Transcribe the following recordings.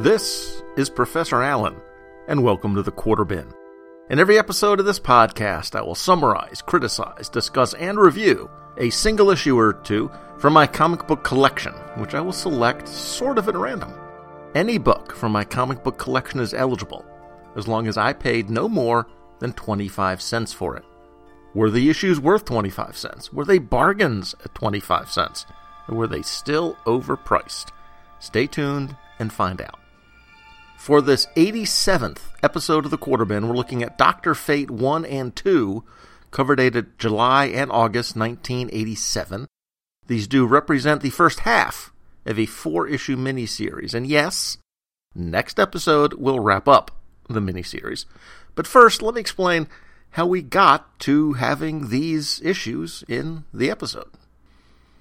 This is Professor Allen, and welcome to the Quarter Bin. In every episode of this podcast, I will summarize, criticize, discuss, and review a single issue or two from my comic book collection, which I will select sort of at random. Any book from my comic book collection is eligible, as long as I paid no more than 25 cents for it. Were the issues worth 25 cents? Were they bargains at 25 cents? Or were they still overpriced? Stay tuned and find out. For this 87th episode of the Quarter Bin, we're looking at Doctor Fate 1 and 2, cover dated July and August 1987. These do represent the first half of a four issue miniseries. And yes, next episode will wrap up the miniseries. But first, let me explain how we got to having these issues in the episode.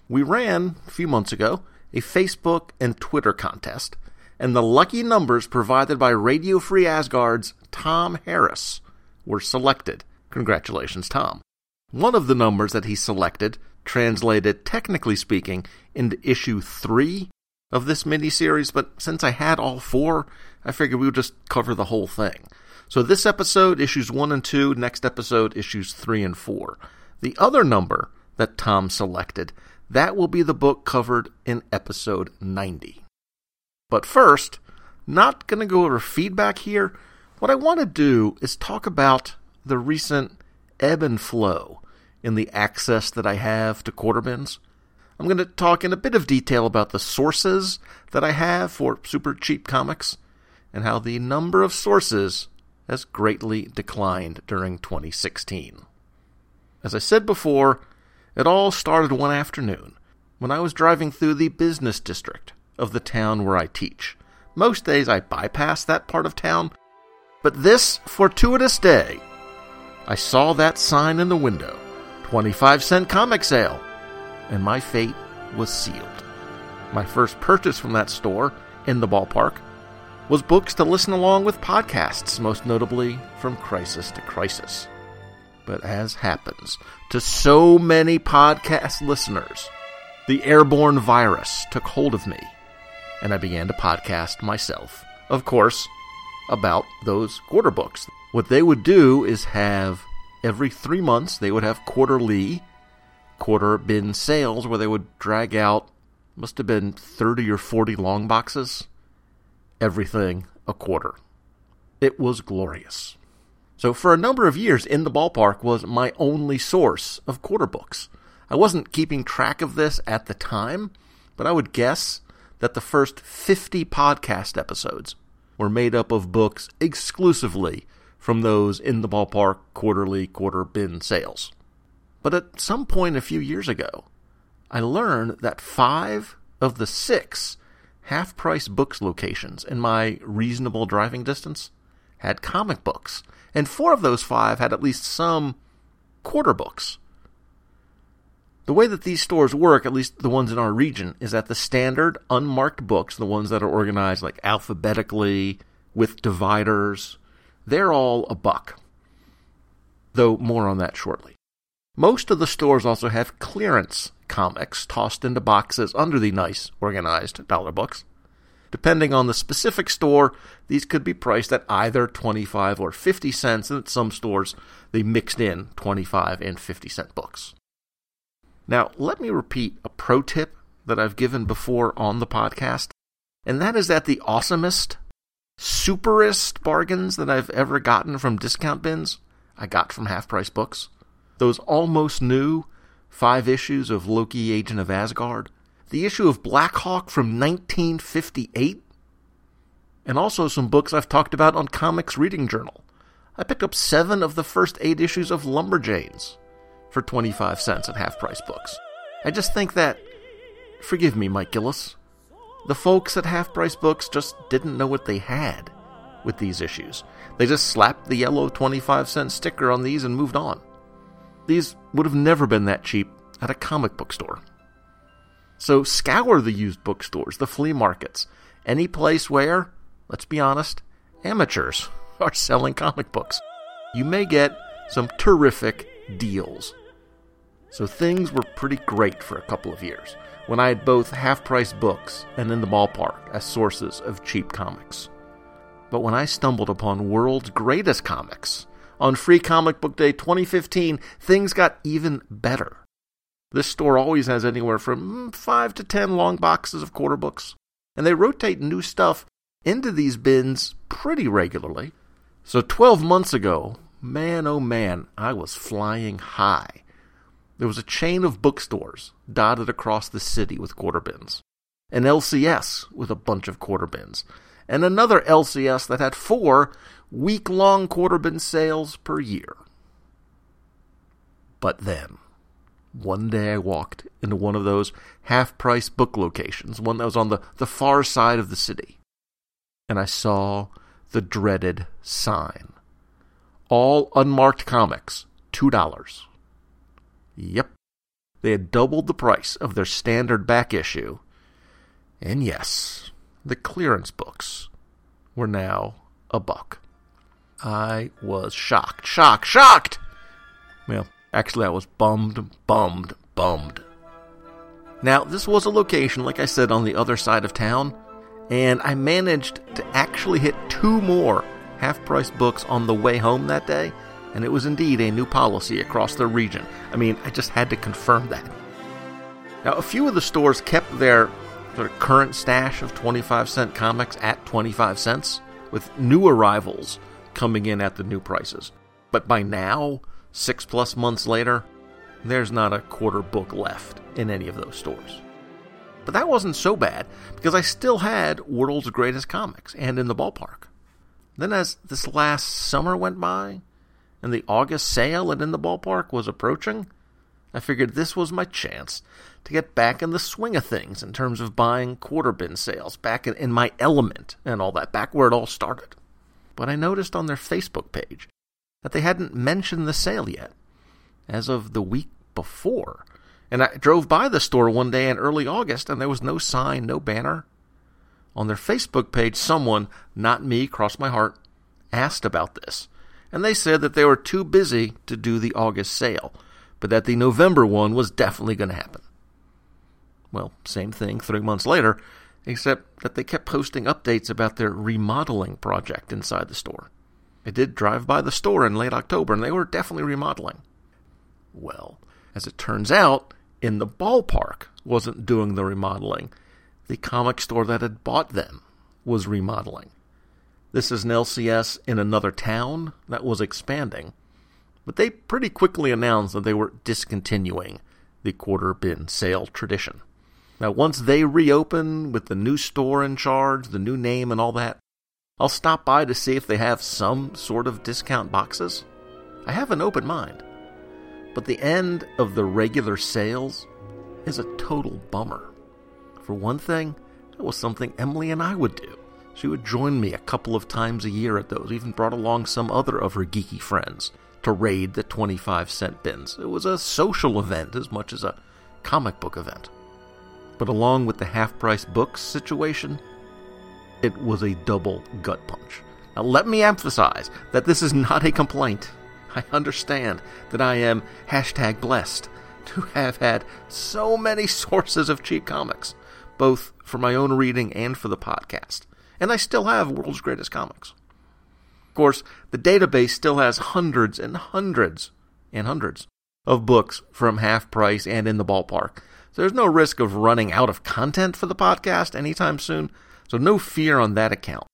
We ran, a few months ago, a Facebook and Twitter contest and the lucky numbers provided by Radio Free Asgard's Tom Harris were selected. Congratulations, Tom. One of the numbers that he selected translated, technically speaking, into issue three of this miniseries, but since I had all four, I figured we would just cover the whole thing. So this episode, issues one and two, next episode, issues three and four. The other number that Tom selected, that will be the book covered in episode 90. But first, not going to go over feedback here. What I want to do is talk about the recent ebb and flow in the access that I have to quarter bins. I'm going to talk in a bit of detail about the sources that I have for super cheap comics and how the number of sources has greatly declined during 2016. As I said before, it all started one afternoon when I was driving through the business district of the town where I teach. Most days I bypass that part of town, but this fortuitous day, I saw that sign in the window 25 cent comic sale, and my fate was sealed. My first purchase from that store in the ballpark was books to listen along with podcasts, most notably from Crisis to Crisis. But as happens to so many podcast listeners, the airborne virus took hold of me and I began to podcast myself, of course, about those quarter books. What they would do is have every three months, they would have quarterly quarter bin sales where they would drag out, must have been 30 or 40 long boxes, everything a quarter. It was glorious. So, for a number of years, In the Ballpark was my only source of quarter books. I wasn't keeping track of this at the time, but I would guess that the first 50 podcast episodes were made up of books exclusively from those in the ballpark quarterly quarter bin sales. But at some point a few years ago, I learned that five of the six half price books locations in my reasonable driving distance had comic books, and four of those five had at least some quarter books. The way that these stores work, at least the ones in our region, is that the standard unmarked books, the ones that are organized like alphabetically with dividers, they're all a buck. Though more on that shortly. Most of the stores also have clearance comics tossed into boxes under the nice organized dollar books. Depending on the specific store, these could be priced at either 25 or 50 cents, and at some stores they mixed in 25 and 50 cent books. Now, let me repeat a pro tip that I've given before on the podcast, and that is that the awesomest, superest bargains that I've ever gotten from discount bins, I got from half price books. Those almost new five issues of Loki Agent of Asgard, the issue of Blackhawk from 1958, and also some books I've talked about on Comics Reading Journal. I picked up seven of the first eight issues of Lumberjanes for 25 cents at half price books. I just think that, forgive me, Mike Gillis, the folks at half price books just didn't know what they had with these issues. They just slapped the yellow 25 cent sticker on these and moved on. These would have never been that cheap at a comic book store. So scour the used bookstores, the flea markets, any place where, let's be honest, amateurs are selling comic books. You may get some terrific deals. So things were pretty great for a couple of years. when I had both half price books and in the ballpark as sources of cheap comics. But when I stumbled upon World's Greatest Comics on Free Comic Book Day 2015, things got even better. This store always has anywhere from mm, 5 to 10 long boxes of quarter books, and they rotate new stuff into these bins pretty regularly. So 12 months ago, man oh man, I was flying high. There was a chain of bookstores dotted across the city with quarter bins, an LCS with a bunch of quarter bins, and another LCS that had four week long quarter bin sales per year. But then, one day I walked into one of those half price book locations, one that was on the, the far side of the city, and I saw the dreaded sign. All unmarked comics, $2. Yep, they had doubled the price of their standard back issue. And yes, the clearance books were now a buck. I was shocked, shocked, shocked! Well, actually, I was bummed, bummed, bummed. Now, this was a location, like I said, on the other side of town, and I managed to actually hit two more half price books on the way home that day, and it was indeed a new policy across the region. I mean, I just had to confirm that. Now, a few of the stores kept their sort of current stash of 25 cent comics at 25 cents, with new arrivals coming in at the new prices. But by now, six plus months later, there's not a quarter book left in any of those stores. But that wasn't so bad, because I still had World's Greatest Comics and in the ballpark. Then, as this last summer went by, and the August sale at In the Ballpark was approaching, I figured this was my chance to get back in the swing of things in terms of buying quarter bin sales, back in, my element and all that, back where it all started. But I noticed on their Facebook page that they hadn't mentioned the sale yet, as of the week before. And I drove by the store one day in early August, and there was no sign, no banner. On their Facebook page, someone, not me, crossed my heart, asked about this, and they said that they were too busy to do the August sale but that the November one was definitely going to happen. Well, same thing three months later, except that they kept posting updates about their remodeling project inside the store. I did drive by the store in late October, and they were definitely remodeling. Well, as it turns out, in the ballpark wasn't doing the remodeling. The comic store that had bought them was remodeling. This is an LCS in another town that was expanding, but they pretty quickly announced that they were discontinuing the quarter bin sale tradition. Now, once they reopen with the new store in charge, the new name, and all that, I'll stop by to see if they have some sort of discount boxes. I have an open mind. But the end of the regular sales is a total bummer. For one thing, that was something Emily and I would do. She would join me a couple of times a year at those, even brought along some other of her geeky friends to raid the 25 cent bins. It was a social event as much as a comic book event. But along with the half price books situation, it was a double gut punch. Now, let me emphasize that this is not a complaint. I understand that I am hashtag blessed to have had so many sources of cheap comics, both for my own reading and for the podcast. And I still have World's Greatest Comics. Of course, the database still has hundreds and hundreds and hundreds of books from half price and in the ballpark. So there's no risk of running out of content for the podcast anytime soon. So no fear on that account.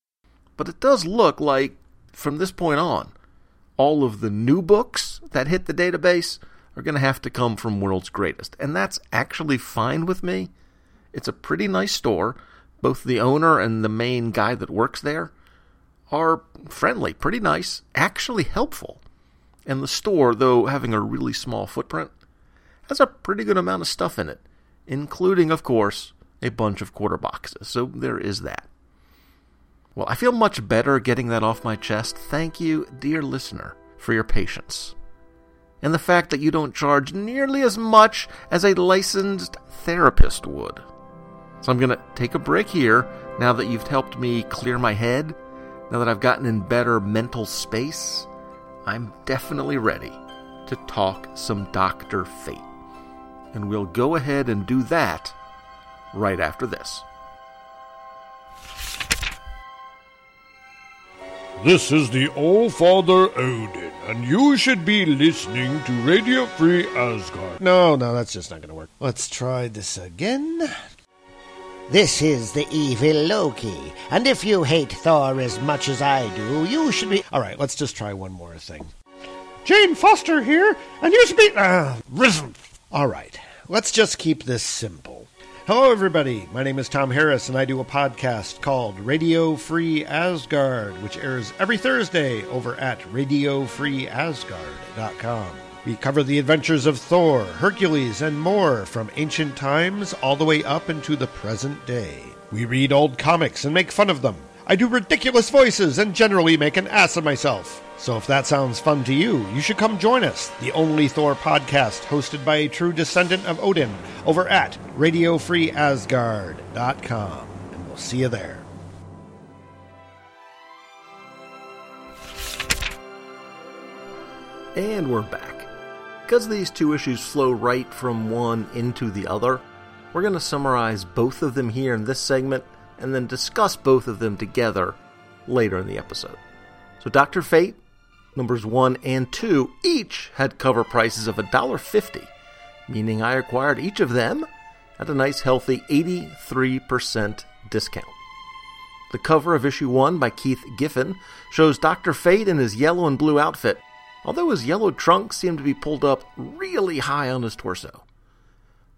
But it does look like, from this point on, all of the new books that hit the database are going to have to come from World's Greatest. And that's actually fine with me. It's a pretty nice store. Both the owner and the main guy that works there are friendly, pretty nice, actually helpful. And the store, though having a really small footprint, has a pretty good amount of stuff in it, including, of course, a bunch of quarter boxes. So there is that. Well, I feel much better getting that off my chest. Thank you, dear listener, for your patience. And the fact that you don't charge nearly as much as a licensed therapist would. So I'm going to take a break here now that you've helped me clear my head now that I've gotten in better mental space, I'm definitely ready to talk some Dr. Fate. And we'll go ahead and do that right after this. This is the All Father Odin, and you should be listening to Radio Free Asgard. No, no, that's just not going to work. Let's try this again. This is the evil Loki, and if you hate Thor as much as I do, you should be. All right, let's just try one more thing. Jane Foster here, and you should be. Uh, risen. All right, let's just keep this simple. Hello, everybody. My name is Tom Harris, and I do a podcast called Radio Free Asgard, which airs every Thursday over at RadioFreeAsgard.com. We cover the adventures of Thor, Hercules, and more from ancient times all the way up into the present day. We read old comics and make fun of them. I do ridiculous voices and generally make an ass of myself. So if that sounds fun to you, you should come join us, the only Thor podcast hosted by a true descendant of Odin, over at RadioFreeAsgard.com. And we'll see you there. And we're back. Because these two issues flow right from one into the other, we're going to summarize both of them here in this segment and then discuss both of them together later in the episode. So, Dr. Fate numbers 1 and 2 each had cover prices of $1.50, meaning I acquired each of them at a nice healthy 83% discount. The cover of issue 1 by Keith Giffen shows Dr. Fate in his yellow and blue outfit, although his yellow trunk seem to be pulled up really high on his torso.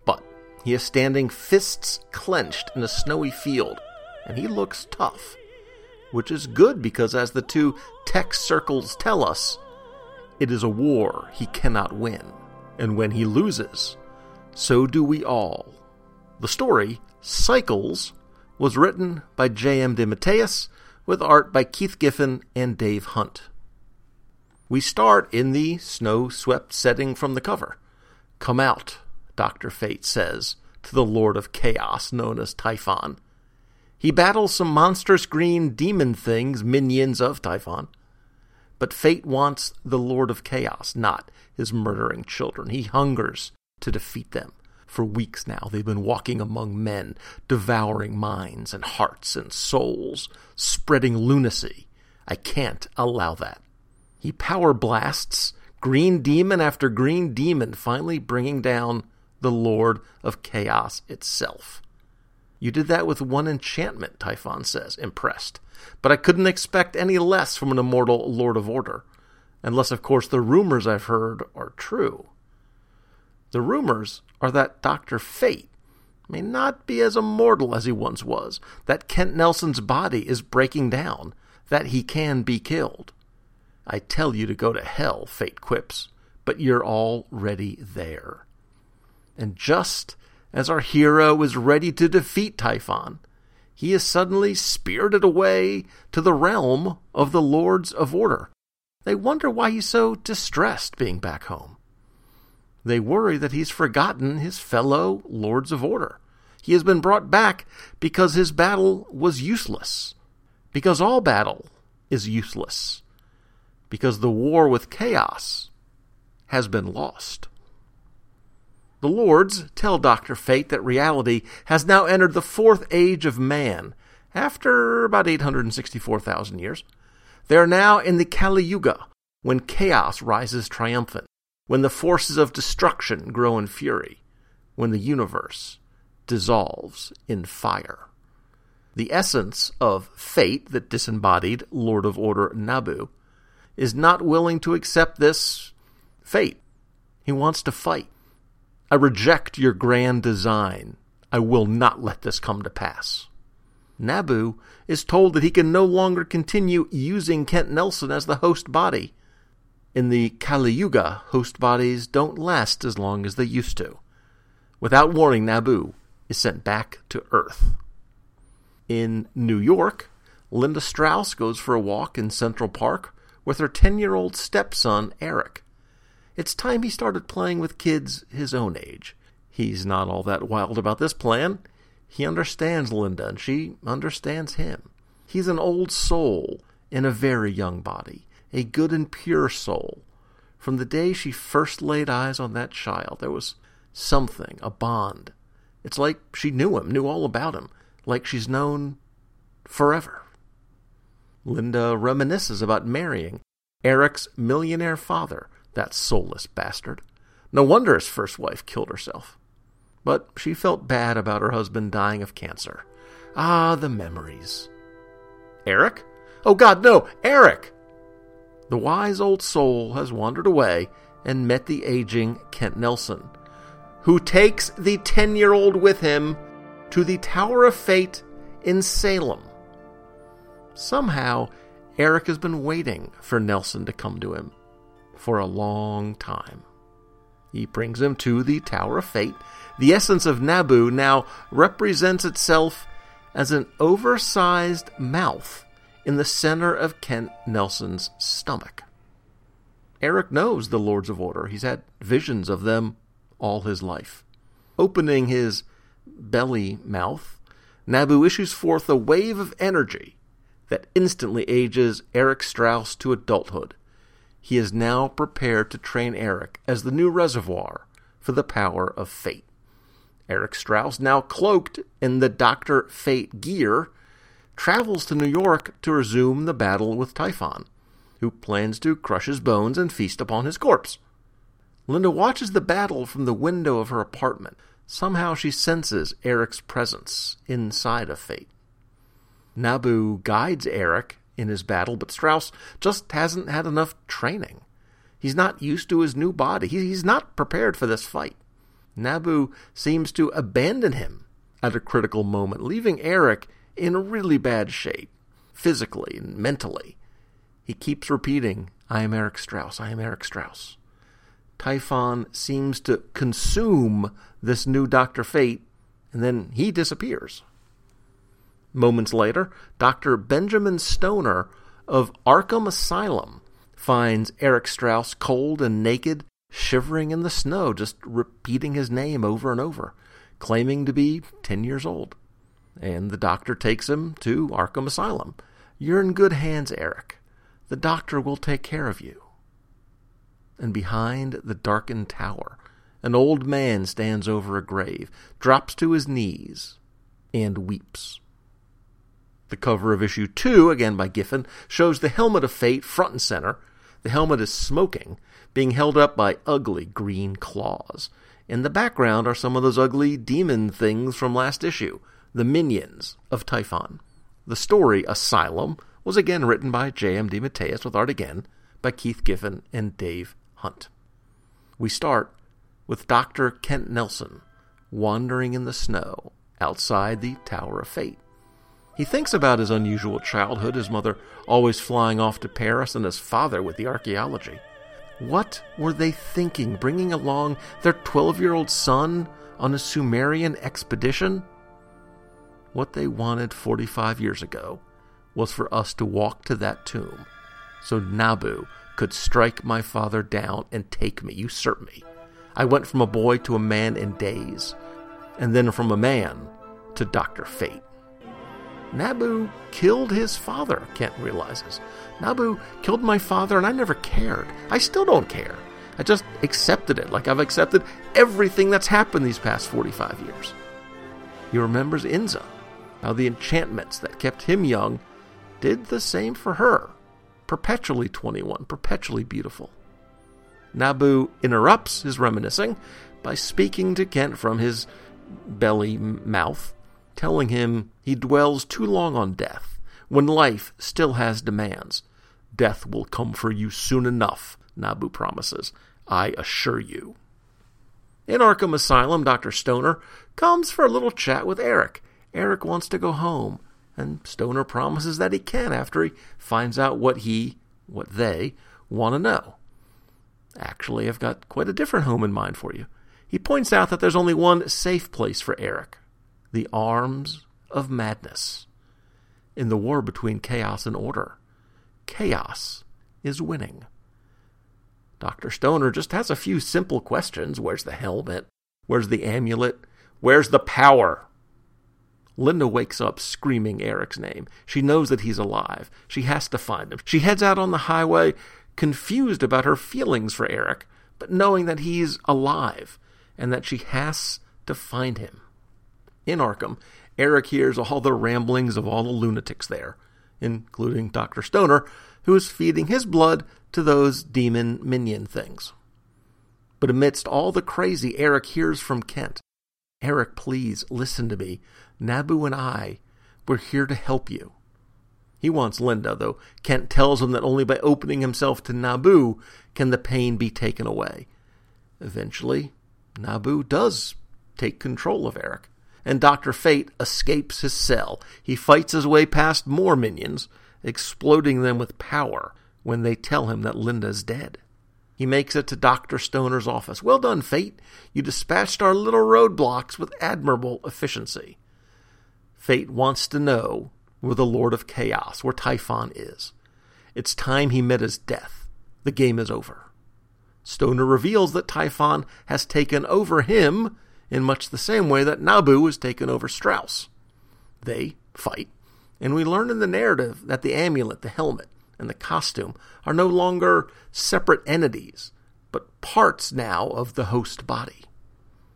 But he is standing fists clenched in a snowy field, and he looks tough which is good because, as the two text circles tell us, it is a war he cannot win. And when he loses, so do we all. The story, Cycles, was written by J.M. DeMatteis with art by Keith Giffen and Dave Hunt. We start in the snow swept setting from the cover. Come out, Dr. Fate says to the Lord of Chaos known as Typhon. He battles some monstrous green demon things, minions of Typhon. But fate wants the Lord of Chaos, not his murdering children. He hungers to defeat them. For weeks now, they've been walking among men, devouring minds and hearts and souls, spreading lunacy. I can't allow that. He power blasts green demon after green demon, finally bringing down the Lord of Chaos itself. You did that with one enchantment, Typhon says, impressed. But I couldn't expect any less from an immortal Lord of Order. Unless, of course, the rumors I've heard are true. The rumors are that Dr. Fate may not be as immortal as he once was, that Kent Nelson's body is breaking down, that he can be killed. I tell you to go to hell, Fate quips, but you're already there. And just as our hero is ready to defeat Typhon, he is suddenly spirited away to the realm of the Lords of Order. They wonder why he's so distressed being back home. They worry that he's forgotten his fellow Lords of Order. He has been brought back because his battle was useless. Because all battle is useless. Because the war with chaos has been lost. The Lords tell Dr. Fate that reality has now entered the fourth age of man, after about 864,000 years. They are now in the Kali Yuga, when chaos rises triumphant, when the forces of destruction grow in fury, when the universe dissolves in fire. The essence of fate that disembodied Lord of Order Nabu is not willing to accept this fate. He wants to fight. I reject your grand design. I will not let this come to pass. Nabu is told that he can no longer continue using Kent Nelson as the host body. In the Kali Yuga, host bodies don't last as long as they used to. Without warning, Nabu is sent back to Earth. In New York, Linda Strauss goes for a walk in Central Park with her 10 year old stepson, Eric. It's time he started playing with kids his own age. He's not all that wild about this plan. He understands Linda, and she understands him. He's an old soul in a very young body, a good and pure soul. From the day she first laid eyes on that child, there was something, a bond, It's like she knew him, knew all about him, like she's known forever. Linda reminisces about marrying Eric's millionaire father, that soulless bastard. No wonder his first wife killed herself. But she felt bad about her husband dying of cancer. Ah, the memories. Eric? Oh, God, no! Eric! The wise old soul has wandered away and met the aging Kent Nelson, who takes the 10 year old with him to the Tower of Fate in Salem. Somehow, Eric has been waiting for Nelson to come to him for a long time. He brings him to the Tower of Fate. The essence of Nabu now represents itself as an oversized mouth in the center of Kent Nelson's stomach. Eric knows the Lords of Order. He's had visions of them all his life. Opening his belly mouth, Nabu issues forth a wave of energy that instantly ages Eric Strauss to adulthood. He is now prepared to train Eric as the new reservoir for the power of fate. Eric Strauss, now cloaked in the Dr. Fate gear, travels to New York to resume the battle with Typhon, who plans to crush his bones and feast upon his corpse. Linda watches the battle from the window of her apartment. Somehow she senses Eric's presence inside of Fate. Nabu guides Eric in his battle, but Strauss just hasn't had enough training. He's not used to his new body. He's not prepared for this fight. Nabu seems to abandon him at a critical moment, leaving Eric in really bad shape, physically and mentally. He keeps repeating, I am Eric Strauss, I am Eric Strauss. Typhon seems to consume this new Dr. Fate, and then he disappears. Moments later, Dr. Benjamin Stoner of Arkham Asylum finds Eric Strauss cold and naked, shivering in the snow, just repeating his name over and over, claiming to be 10 years old. And the doctor takes him to Arkham Asylum. You're in good hands, Eric. The doctor will take care of you. And behind the darkened tower, an old man stands over a grave, drops to his knees, and weeps. The cover of issue 2, again by Giffen, shows the helmet of fate front and center. The helmet is smoking, being held up by ugly green claws. In the background are some of those ugly demon things from last issue, the minions of Typhon. The story, Asylum, was again written by J.M. DeMatteis with art again by Keith Giffen and Dave Hunt. We start with Dr. Kent Nelson wandering in the snow outside the Tower of Fate. He thinks about his unusual childhood, his mother always flying off to Paris, and his father with the archaeology. What were they thinking, bringing along their 12 year old son on a Sumerian expedition? What they wanted 45 years ago was for us to walk to that tomb so Nabu could strike my father down and take me, usurp me. I went from a boy to a man in days, and then from a man to Dr. Fate. Nabu killed his father, Kent realizes. Nabu killed my father, and I never cared. I still don't care. I just accepted it, like I've accepted everything that's happened these past 45 years. He remembers Inza, how the enchantments that kept him young did the same for her. Perpetually 21, perpetually beautiful. Nabu interrupts his reminiscing by speaking to Kent from his belly mouth telling him he dwells too long on death, when life still has demands. Death will come for you soon enough, Nabu promises. I assure you. In Arkham Asylum, Dr. Stoner comes for a little chat with Eric. Eric wants to go home, and Stoner promises that he can after he finds out what he, what they, want to know. Actually, I've got quite a different home in mind for you. He points out that there's only one safe place for Eric the arms of madness. In the war between chaos and order, chaos is winning. Dr. Stoner just has a few simple questions. Where's the helmet? Where's the amulet? Where's the power? Linda wakes up screaming Eric's name. She knows that he's alive. She has to find him. She heads out on the highway, confused about her feelings for Eric, but knowing that he's alive and that she has to find him. In Arkham, Eric hears all the ramblings of all the lunatics there, including Dr. Stoner, who is feeding his blood to those demon minion things. But amidst all the crazy Eric hears from Kent, Eric, please listen to me. Nabu and I, we're here to help you. He wants Linda, though Kent tells him that only by opening himself to Nabu can the pain be taken away. Eventually, Nabu does take control of Eric, and Dr. Fate escapes his cell. He fights his way past more minions, exploding them with power when they tell him that Linda's dead. He makes it to Dr. Stoner's office. Well done, Fate. You dispatched our little roadblocks with admirable efficiency. Fate wants to know where the Lord of Chaos, where Typhon is. It's time he met his death. The game is over. Stoner reveals that Typhon has taken over him in much the same way that Nabu has taken over Strauss. They fight, and we learn in the narrative that the amulet, the helmet, and the costume are no longer separate entities, but parts now of the host body.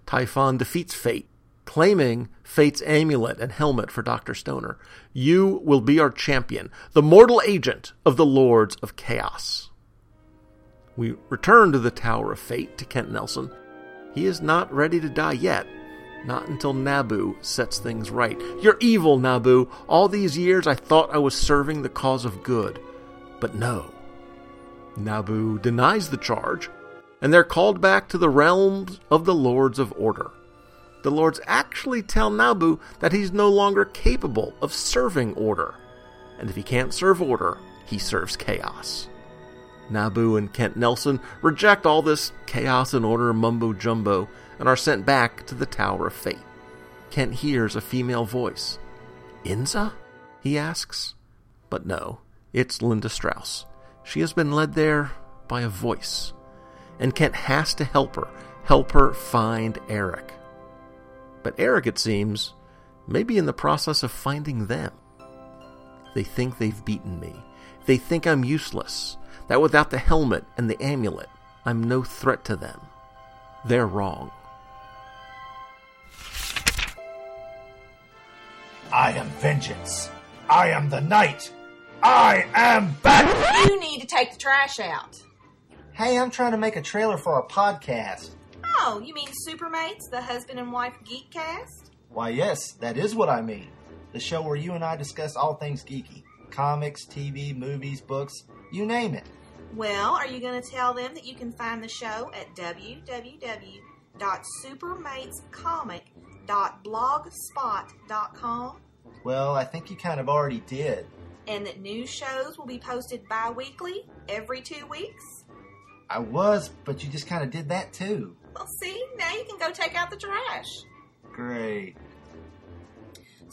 Typhon defeats Fate, claiming Fate's amulet and helmet for Dr. Stoner. You will be our champion, the mortal agent of the Lords of Chaos. We return to the Tower of Fate to Kent Nelson. He is not ready to die yet, not until Nabu sets things right. You're evil, Nabu. All these years I thought I was serving the cause of good. But no. Nabu denies the charge, and they're called back to the realms of the Lords of Order. The Lords actually tell Nabu that he's no longer capable of serving order, and if he can't serve order, he serves chaos. Nabu and Kent Nelson reject all this chaos and order mumbo jumbo and are sent back to the Tower of Fate. Kent hears a female voice. Inza? he asks. But no, it's Linda Strauss. She has been led there by a voice. And Kent has to help her, help her find Eric. But Eric, it seems, may be in the process of finding them. They think they've beaten me. They think I'm useless, that without the helmet and the amulet, I'm no threat to them. They're wrong. I am vengeance. I am the night. I am back! You need to take the trash out. Hey, I'm trying to make a trailer for a podcast. Oh, you mean Supermates, the husband and wife geek cast? Why, yes, that is what I mean. The show where you and I discuss all things geeky comics, TV, movies, books, you name it. Well, are you going to tell them that you can find the show at www.supermatescomic.blogspot.com? Well, I think you kind of already did. And that new shows will be posted bi weekly, every two weeks? I was, but you just kind of did that too. Well, see, now you can go take out the trash. Great.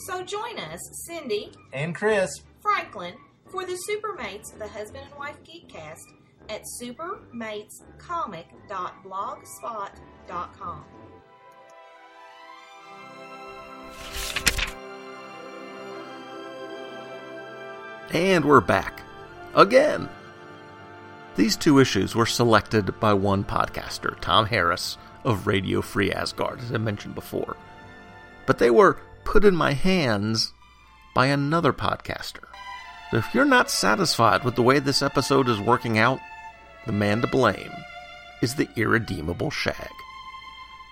So join us, Cindy And Chris. Franklin, for the Supermates, the husband and wife geekcast at supermatescomic.blogspot.com. And we're back. Again. These two issues were selected by one podcaster, Tom Harris of Radio Free Asgard, as I mentioned before. But they were put in my hands by another podcaster. So if you're not satisfied with the way this episode is working out, the man to blame is the irredeemable Shag.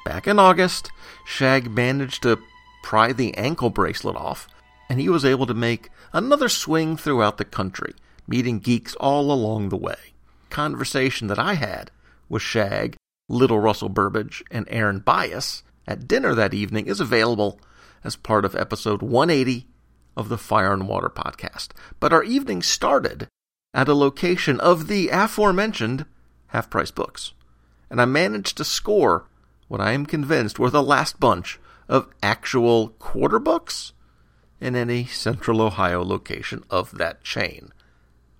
Back in August, Shag managed to pry the ankle bracelet off, and he was able to make another swing throughout the country, meeting geeks all along the way. Conversation that I had with Shag, Little Russell Burbage, and Aaron Bias at dinner that evening is available as part of episode 180 of the Fire and Water podcast. But our evening started at a location of the aforementioned half price books. And I managed to score what I am convinced were the last bunch of actual quarter books in any central Ohio location of that chain.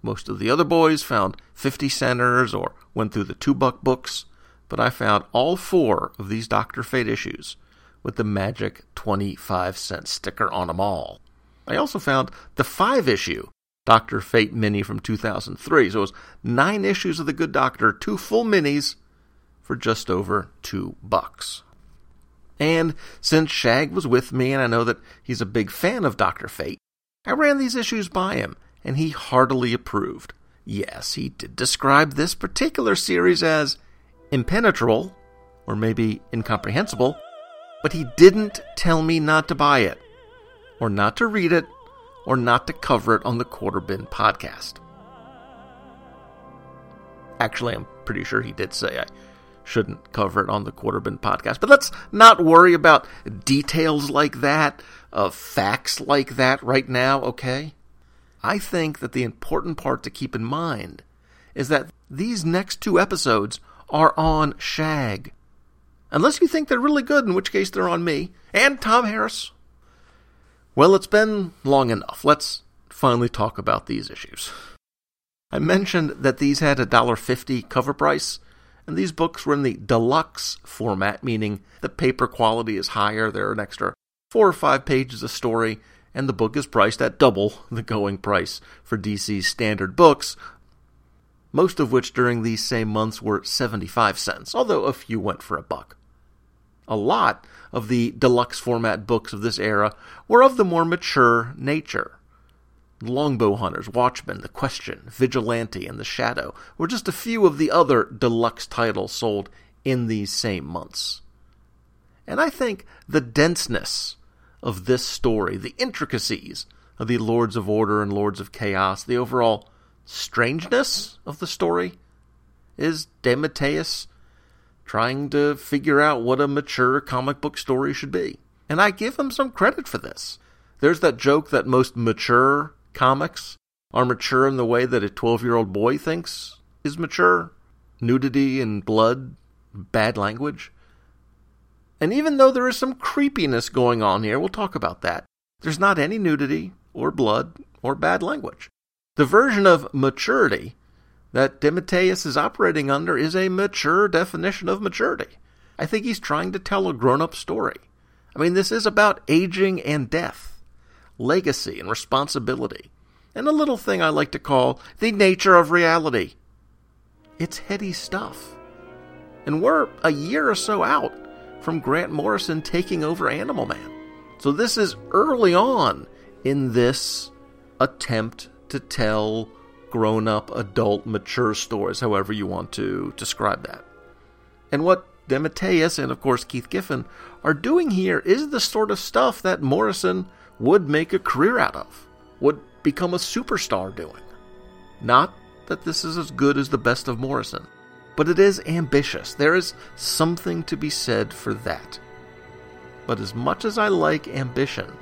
Most of the other boys found 50 centers or went through the two buck books, but I found all four of these Dr. Fate issues with the magic 25 cent sticker on them all. I also found the five issue Dr. Fate mini from 2003. So it was nine issues of The Good Doctor, two full minis for just over two bucks. And since Shag was with me and I know that he's a big fan of Dr. Fate, I ran these issues by him and he heartily approved. Yes, he did describe this particular series as impenetrable, or maybe incomprehensible, but he didn't tell me not to buy it, or not to read it, or not to cover it on the Quarter Bin podcast. Actually, I'm pretty sure he did say I shouldn't cover it on the Quarter Bin podcast, but let's not worry about details like that, of facts like that right now, okay? I think that the important part to keep in mind is that these next two episodes are on Shag. Unless you think they're really good, in which case they're on me and Tom Harris. Well, it's been long enough. Let's finally talk about these issues. I mentioned that these had a $1.50 cover price, and these books were in the deluxe format, meaning the paper quality is higher. There are an extra four or five pages of story, and the book is priced at double the going price for DC's standard books, most of which during these same months were 75 cents, although a few went for a buck. A lot of the deluxe format books of this era were of the more mature nature. Longbow Hunters, Watchmen, The Question, Vigilante, and The Shadow were just a few of the other deluxe titles sold in these same months. And I think the denseness of this story, the intricacies of the Lords of Order and Lords of Chaos, the overall strangeness of the story, is DeMatteis trying to figure out what a mature comic book story should be. And I give him some credit for this. There's that joke that most mature comics are mature in the way that a 12 year old boy thinks is mature nudity and blood, bad language. And even though there is some creepiness going on here, we'll talk about that, there's not any nudity or blood or bad language. The version of maturity that DeMatteis is operating under is a mature definition of maturity. I think he's trying to tell a grown up story. I mean, this is about aging and death, legacy and responsibility, and a little thing I like to call the nature of reality. It's heady stuff. And we're a year or so out from Grant Morrison taking over Animal Man. So this is early on in this attempt to tell grown up, adult, mature stories, however you want to describe that. And what DeMatteis and, of course, Keith Giffen are doing here is the sort of stuff that Morrison would make a career out of, would become a superstar doing. Not that this is as good as the best of Morrison, but it is ambitious. There is something to be said for that. But as much as I like ambition,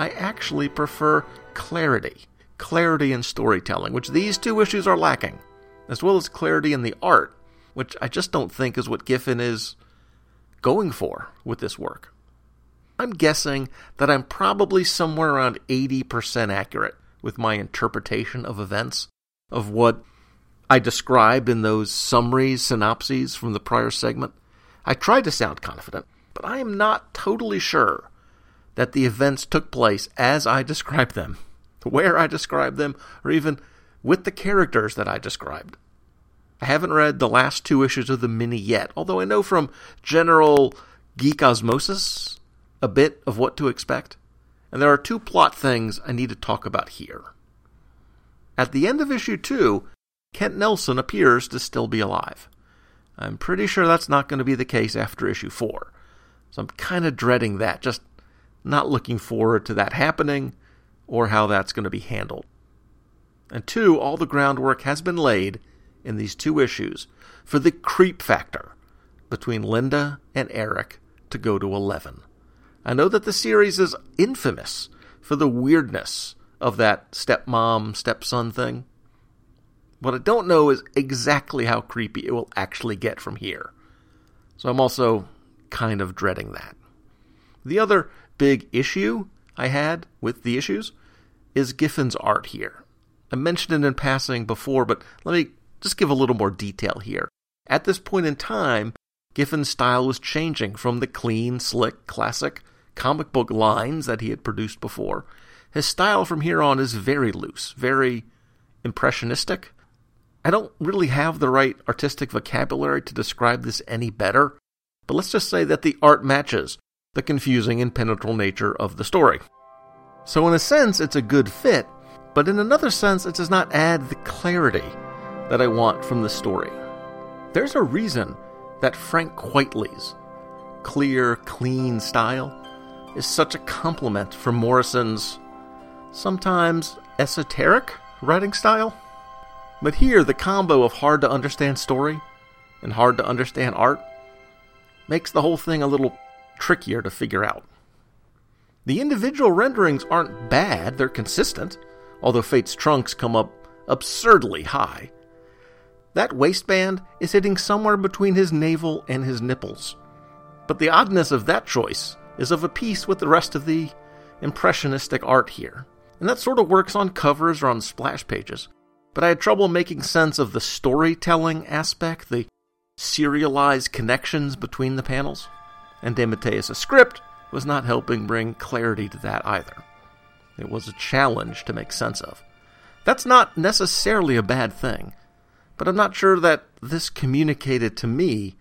I actually prefer clarity. Clarity in storytelling, which these two issues are lacking, as well as clarity in the art, which I just don't think is what Giffen is going for with this work. I'm guessing that I'm probably somewhere around 80% accurate with my interpretation of events, of what I described in those summaries, synopses from the prior segment. I tried to sound confident, but I am not totally sure that the events took place as I described them, where I described them, or even with the characters that I described. I haven't read the last two issues of the mini yet, although I know from general geek osmosis a bit of what to expect. And there are two plot things I need to talk about here. At the end of issue two, Kent Nelson appears to still be alive. I'm pretty sure that's not going to be the case after issue 4. So I'm kind of dreading that, just not looking forward to that happening or how that's going to be handled. And two, all the groundwork has been laid in these two issues for the creep factor between Linda and Eric to go to 11. I know that the series is infamous for the weirdness of that stepmom stepson thing. What I don't know is exactly how creepy it will actually get from here. So I'm also kind of dreading that. The other big issue I had with the issues is Giffen's art here. I mentioned it in passing before, but let me just give a little more detail here. At this point in time, Giffen's style was changing from the clean, slick, classic comic book lines that he had produced before. His style from here on is very loose, very impressionistic, I don't really have the right artistic vocabulary to describe this any better, but let's just say that the art matches the confusing and penetrable nature of the story. So, in a sense, it's a good fit, but in another sense, it does not add the clarity that I want from the story. There's a reason that Frank Quitely's clear, clean style is such a complement for Morrison's sometimes esoteric writing style. But here, the combo of hard to understand story and hard to understand art makes the whole thing a little trickier to figure out. The individual renderings aren't bad, they're consistent, although Fate's trunks come up absurdly high. That waistband is hitting somewhere between his navel and his nipples. But the oddness of that choice is of a piece with the rest of the impressionistic art here. And that sort of works on covers or on splash pages. But I had trouble making sense of the storytelling aspect, the serialized connections between the panels. And DeMatteis' script was not helping bring clarity to that either. It was a challenge to make sense of. That's not necessarily a bad thing but I'm not sure that this communicated to me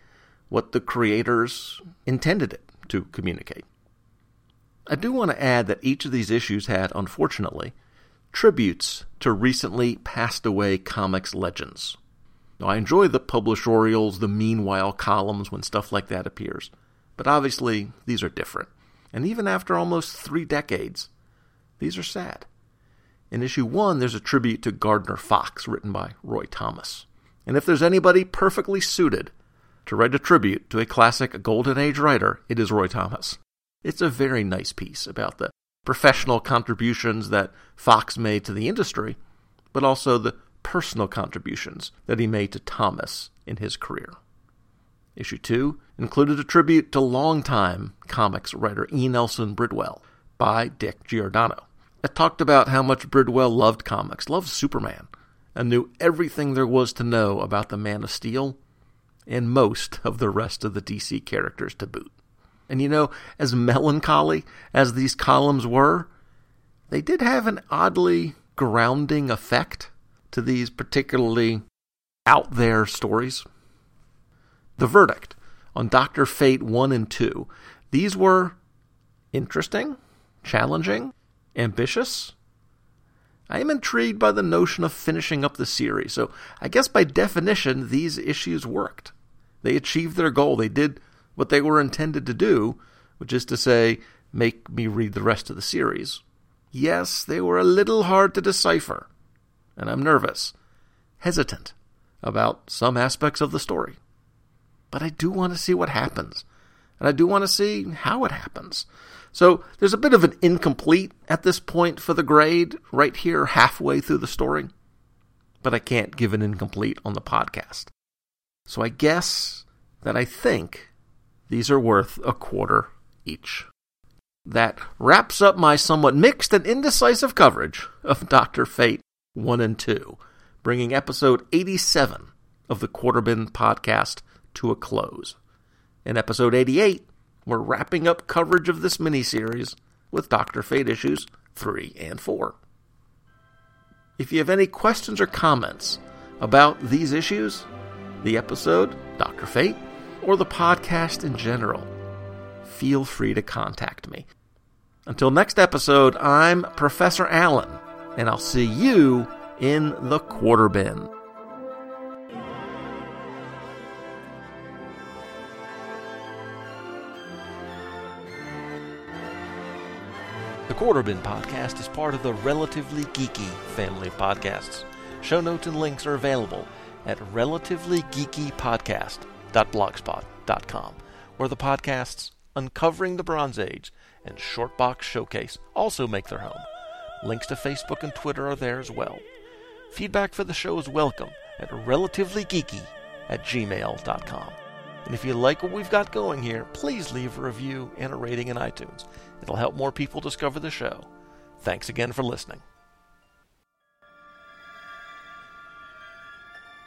what the creators intended it to communicate. I do want to add that each of these issues had, unfortunately, tributes to recently passed away comics legends. Now, I enjoy the publishorials, the meanwhile columns when stuff like that appears, but obviously these are different. And even after almost three decades, these are sad. In issue one, there's a tribute to Gardner Fox, written by Roy Thomas. And if there's anybody perfectly suited to write a tribute to a classic Golden Age writer, it is Roy Thomas. It's a very nice piece about the professional contributions that Fox made to the industry, but also the personal contributions that he made to Thomas in his career. Issue 2 included a tribute to longtime comics writer E. Nelson Bridwell by Dick Giordano. It talked about how much Bridwell loved comics, loved Superman, and knew everything there was to know about the Man of Steel and most of the rest of the DC characters to boot. And you know, as melancholy as these columns were, they did have an oddly grounding effect to these particularly out there stories. The verdict on Dr. Fate 1 and 2, these were interesting, challenging, ambitious. I am intrigued by the notion of finishing up the series, so I guess by definition, these issues worked. They achieved their goal. They did what they were intended to do, which is to say, make me read the rest of the series. Yes, they were a little hard to decipher, and I'm nervous, hesitant about some aspects of the story. But I do want to see what happens, and I do want to see how it happens. So there's a bit of an incomplete at this point for the grade, right here, halfway through the story. But I can't give an incomplete on the podcast. So I guess that I think these are worth a quarter each. That wraps up my somewhat mixed and indecisive coverage of Dr. Fate 1 and 2, bringing episode 87 of the Quarterbin podcast to a close. In episode 88, we're wrapping up coverage of this miniseries with Dr. Fate issues 3 and 4. If you have any questions or comments about these issues, the episode, Dr. Fate, or the podcast in general, feel free to contact me. Until next episode, I'm Professor Allen, and I'll see you in the quarter bin. Quarter Bin Podcast is part of the Relatively Geeky family of podcasts. Show notes and links are available at relativelygeekypodcast.blogspot.com, where the podcasts Uncovering the Bronze Age and Shortbox Showcase also make their home. Links to Facebook and Twitter are there as well. Feedback for the show is welcome at relativelygeeky at gmail.com. And if you like what we've got going here, please leave a review and a rating in iTunes. It'll help more people discover the show. Thanks again for listening.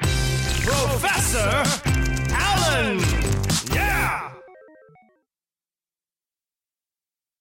Professor Allen!